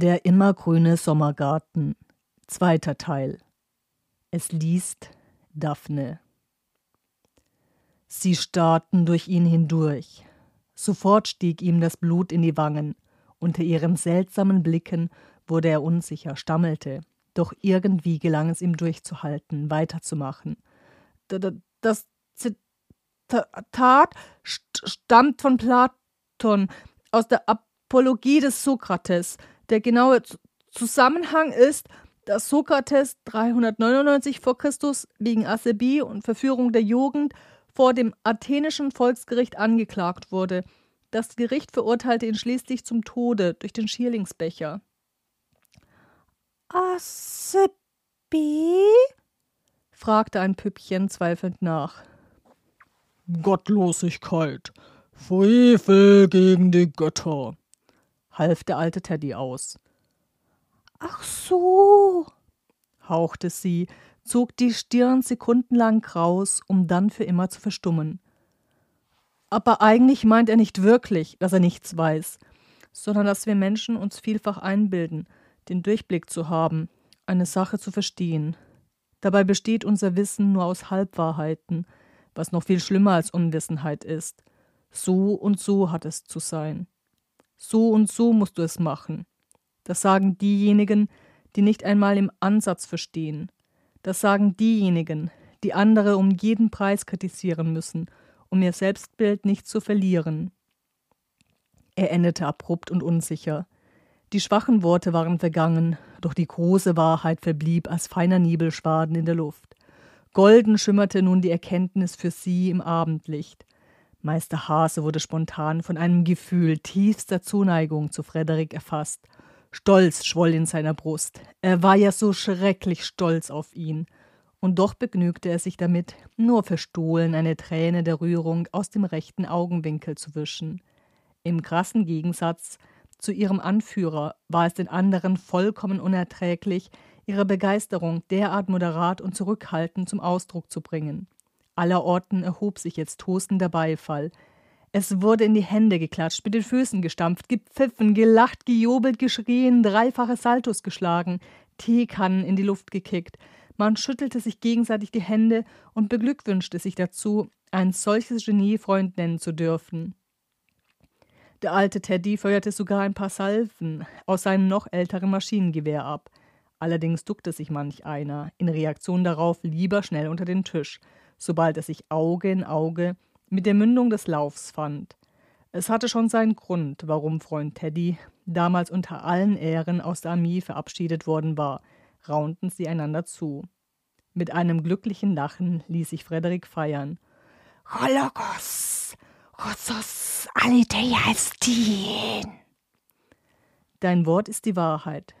Der immergrüne Sommergarten. Zweiter Teil. Es liest Daphne. Sie starrten durch ihn hindurch. Sofort stieg ihm das Blut in die Wangen. Unter ihren seltsamen Blicken wurde er unsicher, stammelte. Doch irgendwie gelang es ihm durchzuhalten, weiterzumachen. Das Zitat stammt von Platon aus der Apologie des Sokrates. Der genaue Zusammenhang ist, dass Sokrates 399 v. Chr. wegen Asebie und Verführung der Jugend vor dem athenischen Volksgericht angeklagt wurde. Das Gericht verurteilte ihn schließlich zum Tode durch den Schierlingsbecher. Asebie? fragte ein Püppchen zweifelnd nach. Gottlosigkeit, Frevel gegen die Götter, half der alte Teddy aus. Ach so, hauchte sie, zog die Stirn sekundenlang kraus, um dann für immer zu verstummen. Aber eigentlich meint er nicht wirklich, dass er nichts weiß, sondern dass wir Menschen uns vielfach einbilden, den Durchblick zu haben, eine Sache zu verstehen. Dabei besteht unser Wissen nur aus Halbwahrheiten, was noch viel schlimmer als Unwissenheit ist. So und so hat es zu sein. So und so musst du es machen. Das sagen diejenigen, die nicht einmal im Ansatz verstehen. Das sagen diejenigen, die andere um jeden Preis kritisieren müssen, um ihr Selbstbild nicht zu verlieren. Er endete abrupt und unsicher. Die schwachen Worte waren vergangen, doch die große Wahrheit verblieb als feiner Nebelschwaden in der Luft. Golden schimmerte nun die Erkenntnis für sie im Abendlicht. Meister Hase wurde spontan von einem Gefühl tiefster Zuneigung zu Frederik erfasst. Stolz schwoll in seiner Brust. Er war ja so schrecklich stolz auf ihn. Und doch begnügte er sich damit, nur verstohlen eine Träne der Rührung aus dem rechten Augenwinkel zu wischen. Im krassen Gegensatz zu ihrem Anführer war es den anderen vollkommen unerträglich, ihre Begeisterung derart moderat und zurückhaltend zum Ausdruck zu bringen. Allerorten erhob sich jetzt tosender Beifall. Es wurde in die Hände geklatscht, mit den Füßen gestampft, gepfiffen, gelacht, gejubelt, geschrien, dreifache Saltos geschlagen, Teekannen in die Luft gekickt. Man schüttelte sich gegenseitig die Hände und beglückwünschte sich dazu, ein solches Geniefreund nennen zu dürfen. Der alte Teddy feuerte sogar ein paar Salven aus seinem noch älteren Maschinengewehr ab. Allerdings duckte sich manch einer, in Reaktion darauf lieber schnell unter den Tisch, sobald er sich Auge in Auge mit der Mündung des Laufs fand. Es hatte schon seinen Grund, warum Freund Teddy damals unter allen Ehren aus der Armee verabschiedet worden war – raunten sie einander zu. Mit einem glücklichen Lachen ließ sich Frederik feiern. Holokos, Rosos, Alitheiastin. Dein Wort ist die Wahrheit,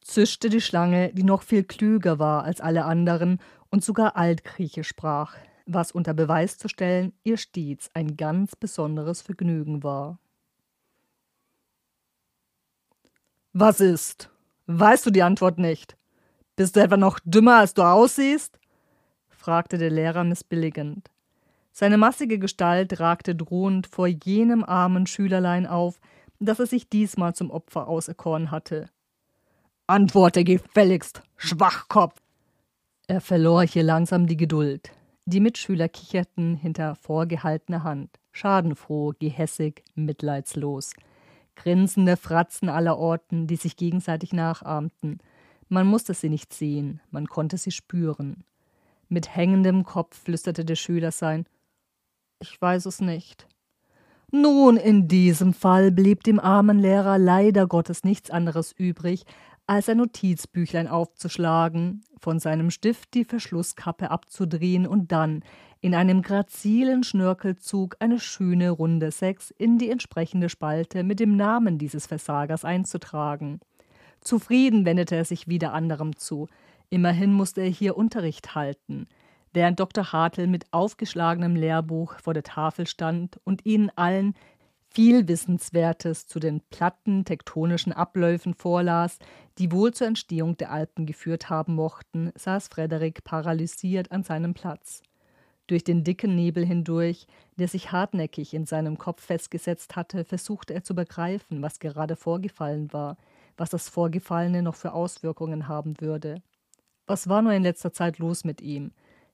zischte die Schlange, die noch viel klüger war als alle anderen und sogar Altgriechisch sprach, was unter Beweis zu stellen ihr stets ein ganz besonderes Vergnügen war. Was ist? Weißt du die Antwort nicht? Bist du etwa noch dümmer, als du aussiehst? fragte der Lehrer missbilligend. Seine massige Gestalt ragte drohend vor jenem armen Schülerlein auf, das er sich diesmal zum Opfer auserkoren hatte. Antworte gefälligst, Schwachkopf! Er verlor hier langsam die Geduld. Die Mitschüler kicherten hinter vorgehaltener Hand, schadenfroh, gehässig, mitleidslos. Grinsende Fratzen aller Orten, die sich gegenseitig nachahmten, man musste sie nicht sehen, man konnte sie spüren. Mit hängendem Kopf flüsterte der Schüler sein Ich weiß es nicht. Nun, in diesem Fall blieb dem armen Lehrer leider Gottes nichts anderes übrig, als ein Notizbüchlein aufzuschlagen, von seinem Stift die Verschlusskappe abzudrehen und dann in einem grazilen Schnörkelzug eine schöne runde Sechs in die entsprechende Spalte mit dem Namen dieses Versagers einzutragen. Zufrieden wendete er sich wieder anderem zu. Immerhin musste er hier Unterricht halten. Während Dr. Hartl mit aufgeschlagenem Lehrbuch vor der Tafel stand und ihnen allen viel Wissenswertes zu den platten tektonischen Abläufen vorlas, die wohl zur Entstehung der Alpen geführt haben mochten, saß Frederik paralysiert an seinem Platz. Durch den dicken Nebel hindurch, der sich hartnäckig in seinem Kopf festgesetzt hatte, versuchte er zu begreifen, was gerade vorgefallen war – was das Vorgefallene noch für Auswirkungen haben würde. Was war nur in letzter Zeit los mit ihm?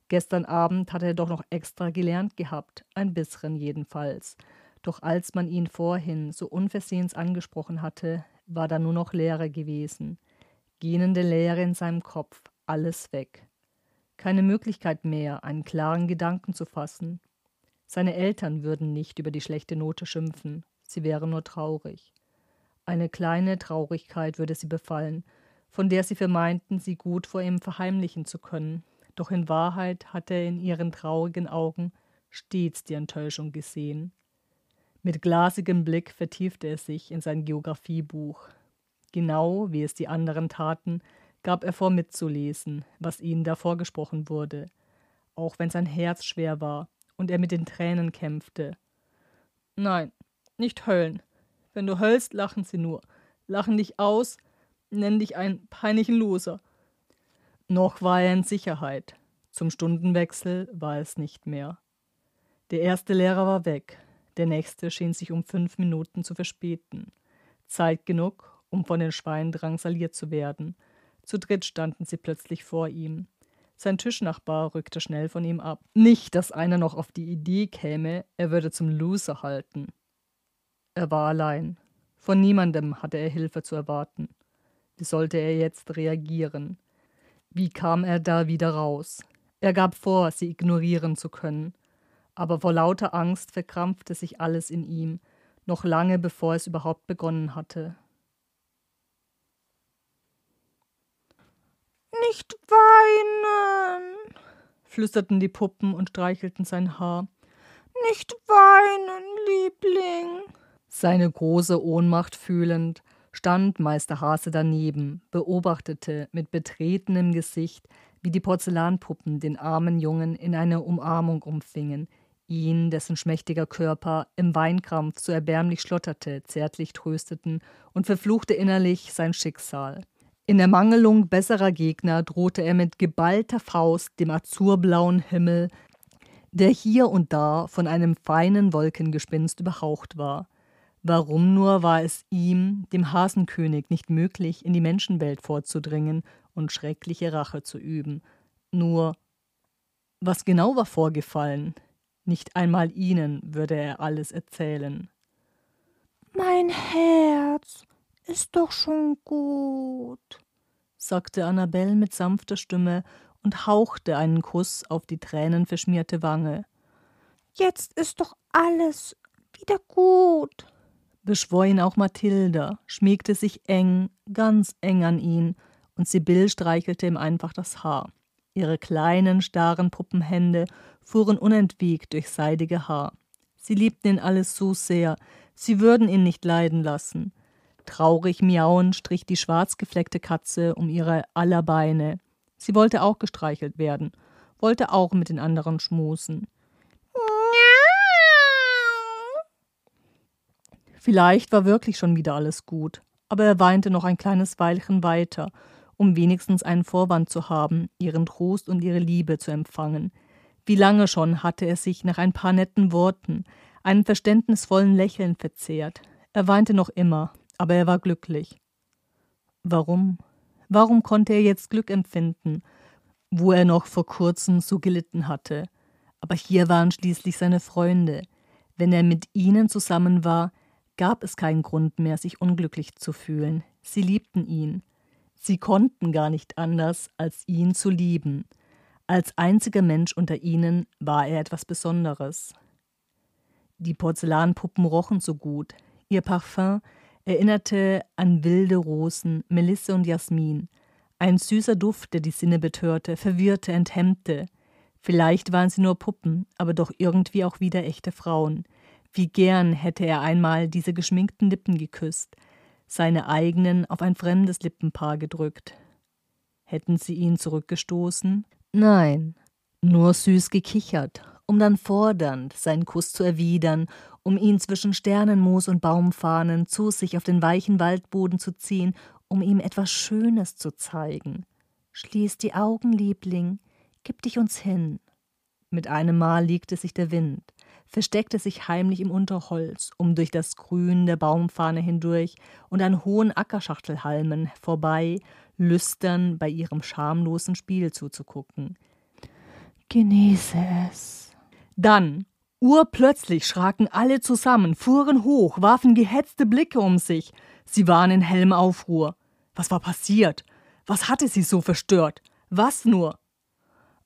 Gestern Abend hatte er doch noch extra gelernt gehabt, ein bisschen jedenfalls. Doch als man ihn vorhin so unversehens angesprochen hatte, war da nur noch Leere gewesen. Gähnende Leere in seinem Kopf, alles weg. Keine Möglichkeit mehr, einen klaren Gedanken zu fassen. Seine Eltern würden nicht über die schlechte Note schimpfen, sie wären nur traurig. Eine kleine Traurigkeit würde sie befallen, von der sie vermeinten, sie gut vor ihm verheimlichen zu können, doch in Wahrheit hatte er in ihren traurigen Augen stets die Enttäuschung gesehen. Mit glasigem Blick vertiefte er sich in sein Geographiebuch. Genau wie es die anderen taten, gab er vor mitzulesen, was ihnen da vorgesprochen wurde, auch wenn sein Herz schwer war und er mit den Tränen kämpfte. Nein, nicht heulen. Wenn du heulst, lachen sie nur, lachen dich aus, nennen dich einen peinlichen Loser. Noch war er in Sicherheit. Zum Stundenwechsel war es nicht mehr. Der erste Lehrer war weg, der nächste schien sich um fünf Minuten zu verspäten. Zeit genug, um von den Schweinen drangsaliert zu werden. Zu dritt standen sie plötzlich vor ihm. Sein Tischnachbar rückte schnell von ihm ab. Nicht, dass einer noch auf die Idee käme, er würde zum Loser halten. Er war allein. Von niemandem hatte er Hilfe zu erwarten. Wie sollte er jetzt reagieren? Wie kam er da wieder raus? Er gab vor, sie ignorieren zu können aber vor lauter Angst verkrampfte sich alles in ihm, noch lange bevor es überhaupt begonnen hatte. Nicht weinen, flüsterten die Puppen und streichelten sein Haar. Nicht weinen, Liebling. Seine große Ohnmacht fühlend, stand Meister Hase daneben, beobachtete mit betretenem Gesicht, wie die Porzellanpuppen den armen Jungen in eine Umarmung umfingen, ihn, dessen schmächtiger Körper im Weinkrampf so erbärmlich schlotterte, zärtlich trösteten und verfluchte innerlich sein Schicksal. In Ermangelung besserer Gegner drohte er mit geballter Faust dem azurblauen Himmel, der hier und da von einem feinen Wolkengespinst überhaucht war. Warum nur war es ihm, dem Hasenkönig, nicht möglich, in die Menschenwelt vorzudringen und schreckliche Rache zu üben? Nur, was genau war vorgefallen? Nicht einmal ihnen würde er alles erzählen. Mein Herz ist doch schon gut, sagte Annabelle mit sanfter Stimme und hauchte einen Kuss auf die tränenverschmierte Wange. Jetzt ist doch alles wieder gut, beschwor ihn auch Mathilda, schmiegte sich eng, ganz eng an ihn, und Sibyl streichelte ihm einfach das Haar. Ihre kleinen, starren Puppenhände fuhren unentwegt durch seidige Haar. Sie liebten ihn alles so sehr, sie würden ihn nicht leiden lassen. Traurig miauend strich die schwarzgefleckte Katze um ihre aller Beine. Sie wollte auch gestreichelt werden, wollte auch mit den anderen schmusen. Vielleicht war wirklich schon wieder alles gut, aber er weinte noch ein kleines Weilchen weiter um wenigstens einen Vorwand zu haben, ihren Trost und ihre Liebe zu empfangen. Wie lange schon hatte er sich nach ein paar netten Worten, einem verständnisvollen Lächeln verzehrt. Er weinte noch immer, aber er war glücklich. Warum? Warum konnte er jetzt Glück empfinden, wo er noch vor kurzem so gelitten hatte? Aber hier waren schließlich seine Freunde. Wenn er mit ihnen zusammen war, gab es keinen Grund mehr, sich unglücklich zu fühlen. Sie liebten ihn. Sie konnten gar nicht anders, als ihn zu lieben. Als einziger Mensch unter ihnen war er etwas Besonderes. Die Porzellanpuppen rochen so gut. Ihr Parfum erinnerte an wilde Rosen, Melisse und Jasmin. Ein süßer Duft, der die Sinne betörte, verwirrte, enthemmte. Vielleicht waren sie nur Puppen, aber doch irgendwie auch wieder echte Frauen. Wie gern hätte er einmal diese geschminkten Lippen geküsst, seine eigenen auf ein fremdes Lippenpaar gedrückt. Hätten sie ihn zurückgestoßen? Nein, nur süß gekichert, um dann fordernd seinen Kuss zu erwidern, um ihn zwischen Sternenmoos und Baumfahnen zu sich auf den weichen Waldboden zu ziehen, um ihm etwas Schönes zu zeigen. Schließ die Augen, Liebling, gib dich uns hin. Mit einem Mal legte sich der Wind. Versteckte sich heimlich im Unterholz, um durch das Grün der Baumfahne hindurch und an hohen Ackerschachtelhalmen vorbei lüstern bei ihrem schamlosen Spiel zuzugucken. Genieße es. Dann, urplötzlich, schraken alle zusammen, fuhren hoch, warfen gehetzte Blicke um sich. Sie waren in hellem Aufruhr. Was war passiert? Was hatte sie so verstört? Was nur?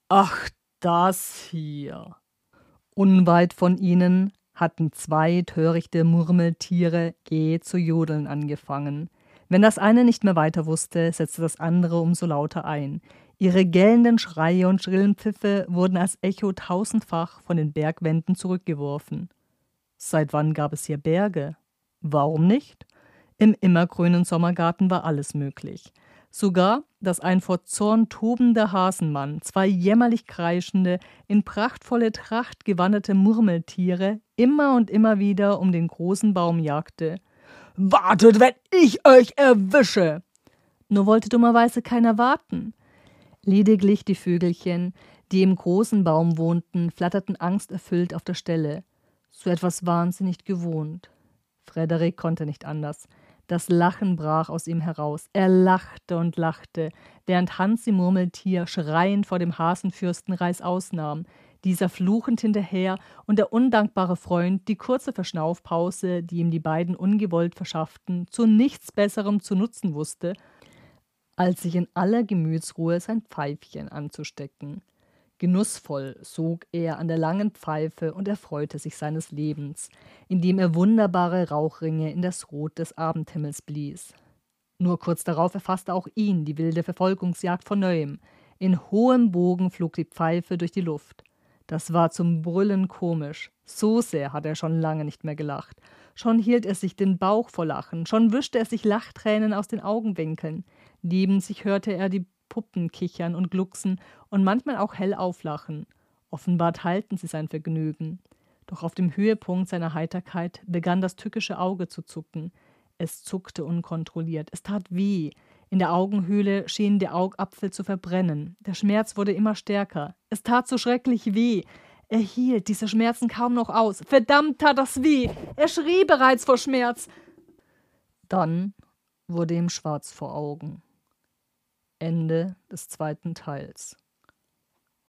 Ach, das hier. Unweit von ihnen hatten zwei törichte Murmeltiere je zu jodeln angefangen. Wenn das eine nicht mehr weiter wusste, setzte das andere umso lauter ein. Ihre gellenden Schreie und schrillen Pfiffe wurden als Echo tausendfach von den Bergwänden zurückgeworfen. Seit wann gab es hier Berge? Warum nicht? Im immergrünen Sommergarten war alles möglich. Sogar, dass ein vor Zorn tobender Hasenmann zwei jämmerlich kreischende, in prachtvolle Tracht gewanderte Murmeltiere immer und immer wieder um den großen Baum jagte. Wartet, wenn ich euch erwische! Nur wollte dummerweise keiner warten. Lediglich die Vögelchen, die im großen Baum wohnten, flatterten angsterfüllt auf der Stelle. So etwas waren sie nicht gewohnt. Frederik konnte nicht anders. Das Lachen brach aus ihm heraus. Er lachte und lachte, während Hansi Murmeltier schreiend vor dem Hasenfürsten Reißaus nahm, dieser fluchend hinterher und der undankbare Freund die kurze Verschnaufpause, die ihm die beiden ungewollt verschafften, zu nichts Besserem zu nutzen wusste, als sich in aller Gemütsruhe sein Pfeifchen anzustecken. Genussvoll sog er an der langen Pfeife und erfreute sich seines Lebens, indem er wunderbare Rauchringe in das Rot des Abendhimmels blies. Nur kurz darauf erfasste auch ihn die wilde Verfolgungsjagd von neuem. In hohem Bogen flog die Pfeife durch die Luft. Das war zum Brüllen komisch. So sehr hatte er schon lange nicht mehr gelacht. Schon hielt er sich den Bauch vor Lachen, schon wischte er sich Lachtränen aus den Augenwinkeln. Neben sich hörte er die Puppen kichern und glucksen und manchmal auch hell auflachen. Offenbar teilten sie sein Vergnügen. Doch auf dem Höhepunkt seiner Heiterkeit begann das tückische Auge zu zucken. Es zuckte unkontrolliert. Es tat weh. In der Augenhöhle schien der Augapfel zu verbrennen. Der Schmerz wurde immer stärker. Es tat so schrecklich weh. Er hielt diese Schmerzen kaum noch aus. Verdammt tat das weh. Er schrie bereits vor Schmerz. Dann wurde ihm schwarz vor Augen. Ende des zweiten Teils.